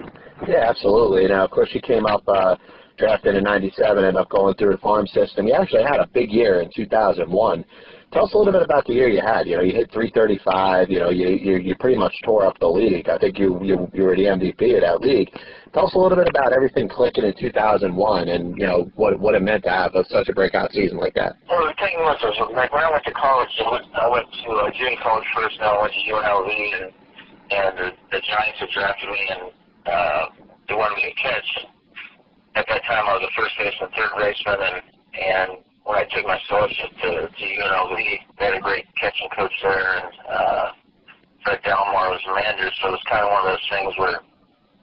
Yeah, absolutely. Now, of course, you came up. Uh, drafted in 97, ended up going through the farm system. You actually had a big year in 2001. Tell us a little bit about the year you had. You know, you hit 335. You know, you you, you pretty much tore up the league. I think you, you you were the MVP of that league. Tell us a little bit about everything clicking in 2001, and you know what what it meant to have a, such a breakout season like that. Well, the thing was, was like when I went to college, I went, I went to uh, junior college first. Then I went to UNLV, and and the, the Giants had drafted me, and uh, they wanted me to catch at that time I was a first baseman, third baseman, and and when I took my scholarship to to UNLV, they had a great catching coach there, and uh, Fred Dallimore was the manager, so it was kind of one of those things where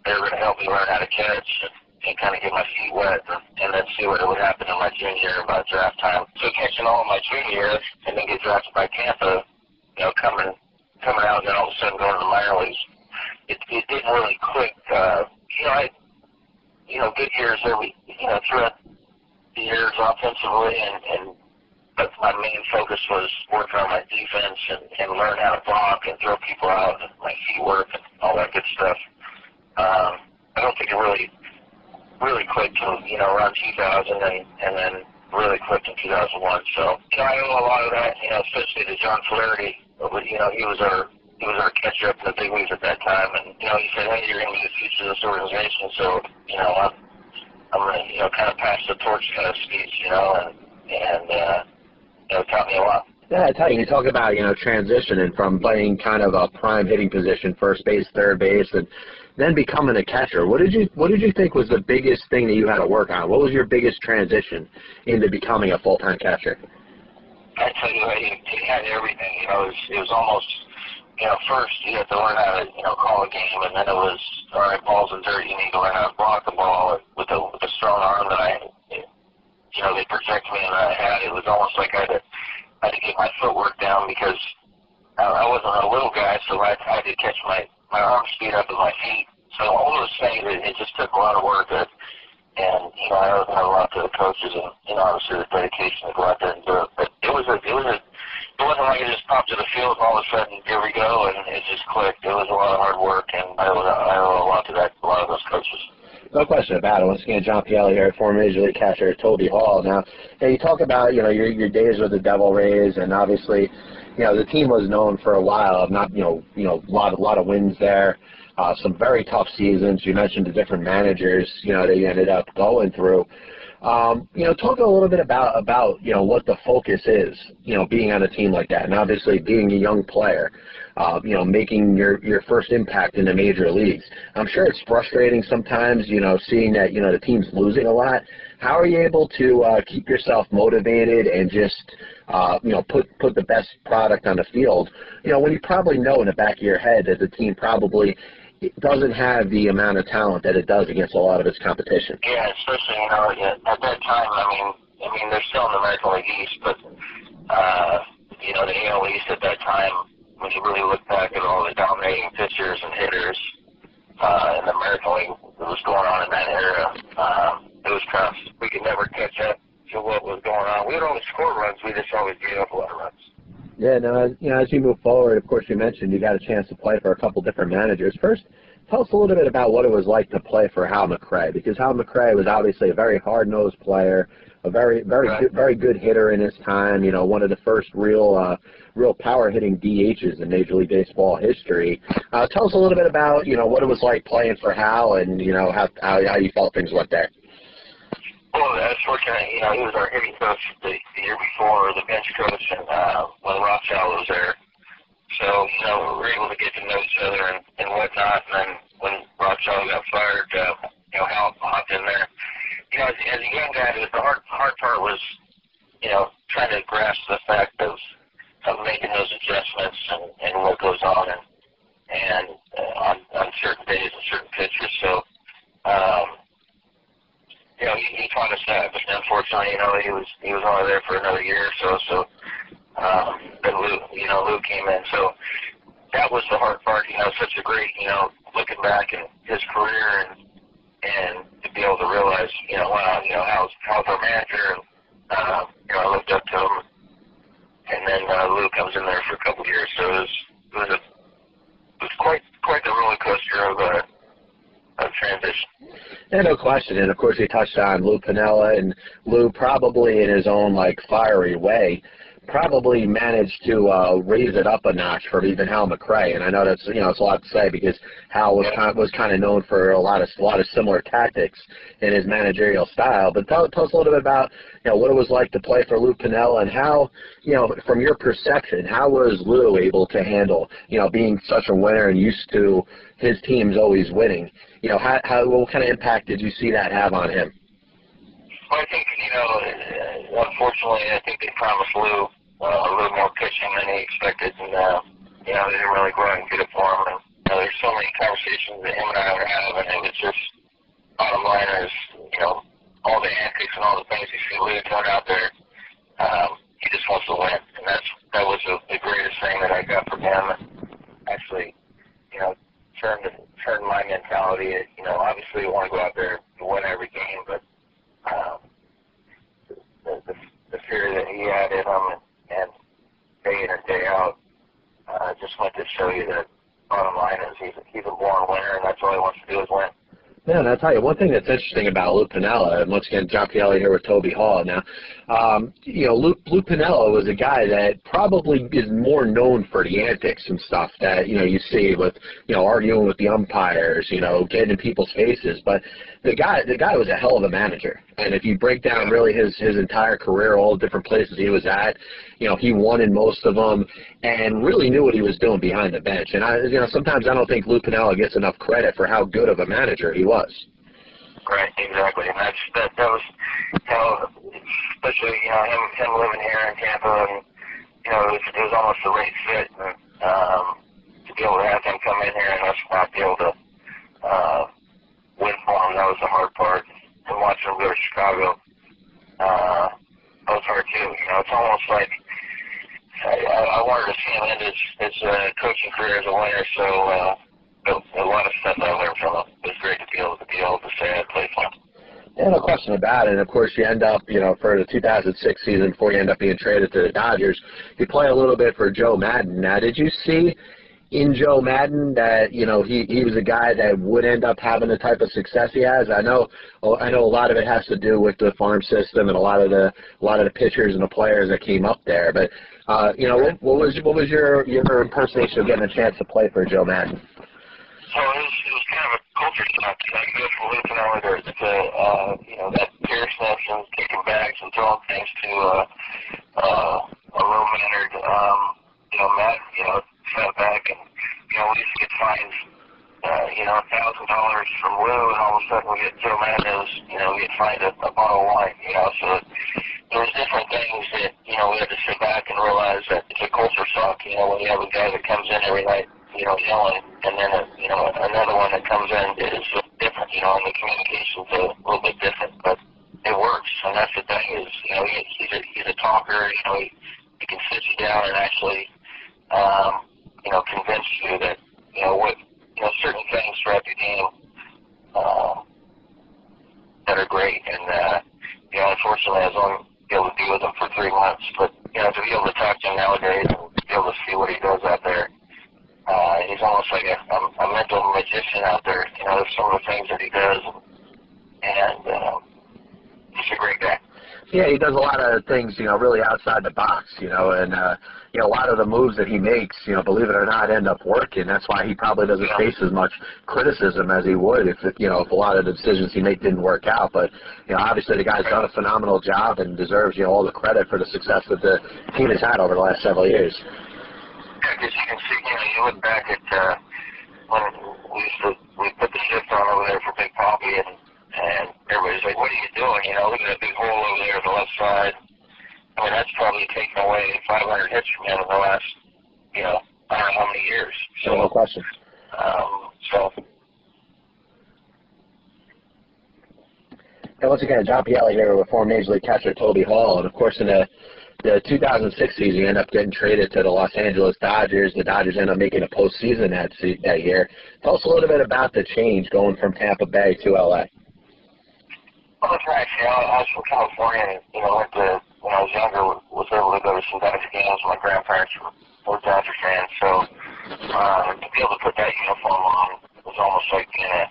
they were going to help me learn how to catch and, and kind of get my feet wet, and, and then see what would happen in my junior year about draft time. So catching all of my junior year, and then get drafted by Tampa, you know, coming coming out, and then all of a sudden going to the minor leagues, it it didn't really click. Uh, you know, I you know, good years every, you know, throughout the years offensively, and, and but my main focus was working on my defense and, and learn how to block and throw people out and my feet work and all that good stuff. Um, I don't think it really, really clicked till, you know, around 2000 and, and then really clicked in 2001. So, you know, I owe a lot of that, you know, especially to John Flaherty. But, you know, he was our he was our catcher up in the big leagues at that time, and you know he said, "Hey, you're going to be the future of this organization." So you know, I'm, I'm going to you know kind of pass the torch kind of speech, you know, and and uh, you know taught me a lot. Yeah, I tell you, you talk about you know transitioning from playing kind of a prime hitting position, first base, third base, and then becoming a catcher. What did you What did you think was the biggest thing that you had to work on? What was your biggest transition into becoming a full time catcher? I tell you, it, it had everything. You know, it was, it was almost you know, first you have to learn how to, you know, call a game, and then it was, all right, balls in dirt, you need to learn how to block the ball with a, with a strong arm that I, you know, they project me and I had. It was almost like I had to, I had to get my footwork down because I, I wasn't a little guy, so I, I had to catch my, my arm speed up with my feet. So all those things, it, it just took a lot of work. That, and, you know, I owe a lot to the coaches and, you know, obviously the dedication to go out there and do it. But it was a, it was a, it wasn't like it just popped to the field and all of a sudden here we go and it just clicked. It was a lot of hard work and I owe, I owe a lot to that, a lot of those coaches. No question about it. Once again, John Pielli here, former Major League catcher Toby Hall. Now, you, you talk about you know your your days with the Devil Rays, and obviously, you know the team was known for a while of not you know you know a lot a lot of wins there, uh, some very tough seasons. You mentioned the different managers you know that you ended up going through. Um, you know, talk a little bit about about you know what the focus is. You know, being on a team like that, and obviously being a young player. Uh, you know, making your your first impact in the major leagues. I'm sure it's frustrating sometimes. You know, seeing that you know the team's losing a lot. How are you able to uh, keep yourself motivated and just uh, you know put put the best product on the field? You know, when you probably know in the back of your head that the team probably doesn't have the amount of talent that it does against a lot of its competition. Yeah, especially you know at that time. I mean, I mean they're still in the American League East, but uh, you know the AL East at that time. When you really look back at all the dominating pitchers and hitters uh, in the American League that was going on in that era, um, it was tough. We could never catch up to what was going on. We would always score runs. We just always gave up a lot of runs. Yeah, no, as, you know, as you move forward, of course, you mentioned you got a chance to play for a couple different managers. First, tell us a little bit about what it was like to play for Hal McRae, because Hal McRae was obviously a very hard-nosed player, a very, very, good, very good hitter in his time. You know, one of the first real, uh, real power-hitting DHs in Major League Baseball history. Uh, tell us a little bit about, you know, what it was like playing for Hal, and you know how how, how you felt things went there. Well, I was fortunate, you know, he was our hitting coach the, the year before, the bench coach, and uh, when Rothschild was there. So, you know, we were able to get to know each other and, and whatnot. And then when Rothschild got fired, uh, you know, Hal hopped in there. You know, as, as a young guy, was, the hard, hard part was, you know, trying to grasp the fact of, of making those adjustments and, and what goes on and, and uh, on, on certain days and certain pitchers. So, um, you know, he, he taught us that, but unfortunately, you know, he was he was only there for another year or so. So um, then Lou, you know, Lou came in. So that was the hard part. You know, such a great, you know, looking back in his career and and to be able to realize, you know, wow, you know, how's how's our manager? And, uh, you know, I looked up to him, and then uh, Lou comes in there for a couple of years. So it was it was a it was quite quite the roller coaster of uh, of transition. Yeah, no question. And of course, he touched on Lou Piniella, and Lou probably in his own like fiery way probably managed to uh, raise it up a notch for even Hal McRae. And I know that's you know it's a lot to say because Hal was kind of, was kind of known for a lot of a lot of similar tactics in his managerial style. But tell, tell us a little bit about you know what it was like to play for Lou Piniella and how you know from your perception how was Lou able to handle you know being such a winner and used to his teams always winning. You know how, how what kind of impact did you see that have on him? Well, I think you know, unfortunately, I think they promised Lou uh, a little more pitching than he expected, and uh, you know, they didn't really go out and get it for him. And you know, there's so many conversations that him and I were having, and it was just bottom line is, you know, all the antics and all the things you see Lou doing out there. Um, he just wants to win, and that's that was the, the greatest thing that I got from him. And actually, you know, turned turned my mentality. You know, obviously, you want to go out there and win every game, but um, the, the the fear that he had in him and, and day in and day out uh, just went to show you that bottom line is he's he's a born winner, and that's all he wants to do is win. Yeah, and I'll tell you one thing that's interesting about Lou Piniella, and once again, John Pielli here with Toby Hall. Now, um, you know, Lou, Lou Piniella was a guy that probably is more known for the antics and stuff that you know you see with you know arguing with the umpires, you know, getting in people's faces. But the guy, the guy was a hell of a manager. And if you break down really his his entire career, all the different places he was at, you know, he won in most of them, and really knew what he was doing behind the bench. And I, you know, sometimes I don't think Lou Piniella gets enough credit for how good of a manager he was. Right, exactly, and that's that. That was, know, especially you know him him living here in Tampa, and you know it was, it was almost a right fit. And, um, to be able to have him come in here and us not be able to uh, win for him, that was the hard part. And watching him go to Chicago, uh, that was hard too. You know, it's almost like I, I, I wanted to see him end his his uh, coaching career as a winner, so. Uh, a, lot of stuff I learned from him. It was great to be able to be able to say I played for him. Yeah, no question about it. And of course, you end up, you know, for the 2006 season, before you end up being traded to the Dodgers, you play a little bit for Joe Maddon. Now, did you see in Joe Maddon that you know he he was a guy that would end up having the type of success he has? I know I know a lot of it has to do with the farm system and a lot of the a lot of the pitchers and the players that came up there. But uh, you know, what, what was what was your your impersonation of getting a chance to play for Joe Maddon? So it was, it was kind of a culture shock. You go from Luke and Elder to, uh, you know, that fierceness and kicking bags and throwing things to uh, uh, a low-mannered, um, you know, Matt, you know, sat back and, you know, we used to get fines, uh, you know, a thousand dollars from Lou, and all of a sudden we get Joe Mandos, you know, we get fined a, a bottle of wine, you know, so there was different things that, you know, we had to sit back and realize that it's a culture shock, you know, when you have a guy that comes in every night you know, yelling, and then, a, you know, another one that comes in is different, you know, and the communication's a little bit different, but it works, and that's the thing is, you know, he, he's a he's a talker, you know, he, he can sit you down and actually, um, you know, convince you that, you know, what, you know, certain things throughout the game, uh, that are great, and, uh, you know, unfortunately, I was only able to be with him for three months, but, you know, to be able to talk to him nowadays and be able to see what he does out there, uh, he's almost like a, a, a mental magician out there. You know, some of the things that he does, and uh, he's a great guy. Yeah, he does a lot of things, you know, really outside the box, you know, and uh, you know, a lot of the moves that he makes, you know, believe it or not, end up working. That's why he probably doesn't face as much criticism as he would if, you know, if a lot of the decisions he made didn't work out. But you know, obviously the guy's done a phenomenal job and deserves, you know, all the credit for the success that the team has had over the last several years. Because you can see, you know, you look back at uh, when we used to we put the shift on over there for Big Poppy, and and everybody's like, "What are you doing?" You know, look at that big hole over there on the left side. I mean, that's probably taken away 500 hits from him in the last, you know, I don't know how many years. So, no question. Um, so. And once again, John Pielli here with former Major League catcher Toby Hall, and of course in the the 2006 season, you end up getting traded to the Los Angeles Dodgers. The Dodgers end up making a postseason that that year. Tell us a little bit about the change going from Tampa Bay to LA. Well, that's right. You know, I was from California, and you know, went to when I was younger, was able to go to some Dodger games. My grandparents were, were Dodger fans, so uh, to be able to put that uniform on was almost like being a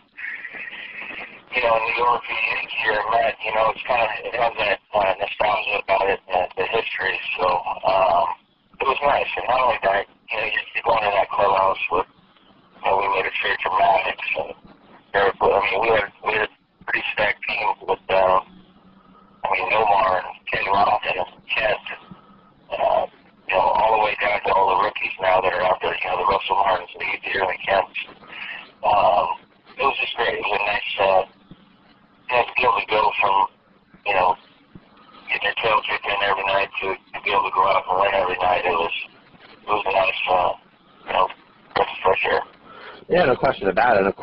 you know, in New York Yankee or Met, you know, it's kind of, it has that uh, nostalgia about it, uh, the history. So, um, it was nice. And not only that, you know, you, you go into that clubhouse with, you know, we made a trade for Maddux and Eric, I mean, we had, we had a pretty stacked team with, uh, I mean, Nomar and Kenny Lofton and Kent, uh, you know, all the way down to all the rookies now that are out there, you know, the Russell Martins, the Ethier, and the Kemps. Um, it was just great. It was a nice, uh, you know, to be able to go from, you know, getting your tail kicked in every night to, to be able to go out and win every night, it was, it was a nice, uh, you know, breath of fresh air. Yeah, no question about it. And of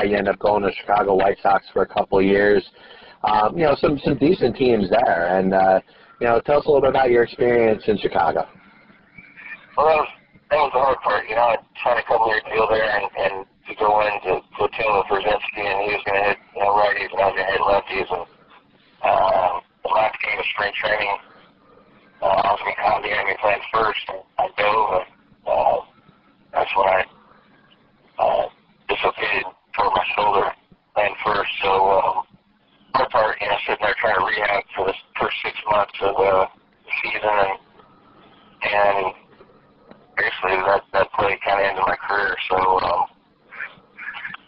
that, you end up going to Chicago White Sox for a couple of years. Um, you know, some some decent teams there. And uh, you know, tell us a little bit about your experience in Chicago. Well, that was that was the hard part. You know, I signed a couple year deal there, and and to go in to to a team with Pierzynski, and he was going to hit you know righties, and I was going to hit lefties, and um, the last game of spring training, uh, I was going to come the enemy playing first, and I dove, and uh, that's when I uh, dislocated toward my shoulder playing first. So um, my part, you know, sitting there trying to rehab for the first six months of uh, the season, and and basically that that play kind of ended my career. So um,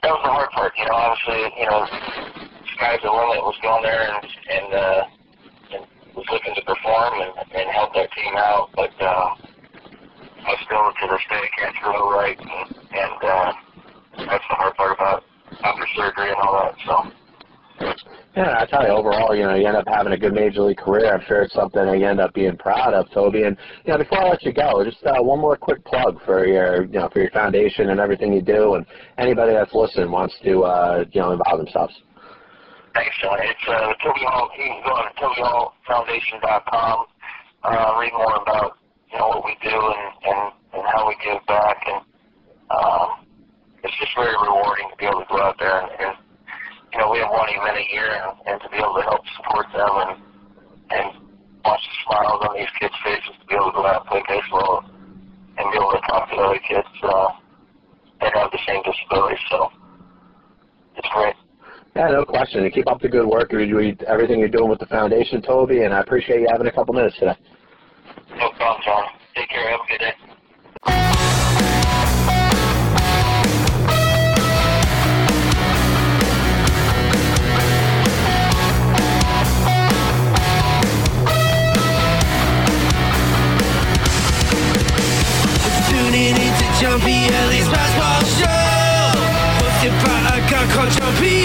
that was the hard part. You know, obviously, you know, sky's the limit. Was going there and uh, and was looking to perform and, and help that team out, but uh, I still to this day can't throw right, and, and uh, that's the hard part about after surgery and all that. So. Yeah, I tell you, overall, you know, you end up having a good major league career. I'm sure it's something that you end up being proud of, Toby. And you know, before I let you go, just uh, one more quick plug for your, you know, for your foundation and everything you do, and anybody that's listening wants to, uh, you know, involve themselves. Thanks, John. It's uh, Toby Hall. Can go to TobyHallFoundation.com, uh, read more about you know what we do and, and, and how we give back, and um, it's just very rewarding to be able to go out there and, and you know we have one event a year, and, and to be able to help support them and and watch the smiles on these kids' faces to be able to go out and play baseball and be able to talk to other kids. Uh, that have the same disability. So it's great. Yeah, no question. And keep up the good work. You- you- Everything you're doing with the foundation, Toby, and I appreciate you having a couple minutes today. No problem, John. Take care. Have a good day. Tuning into Jumpy Ellie's basketball show. Hosted by a guy called Jumpy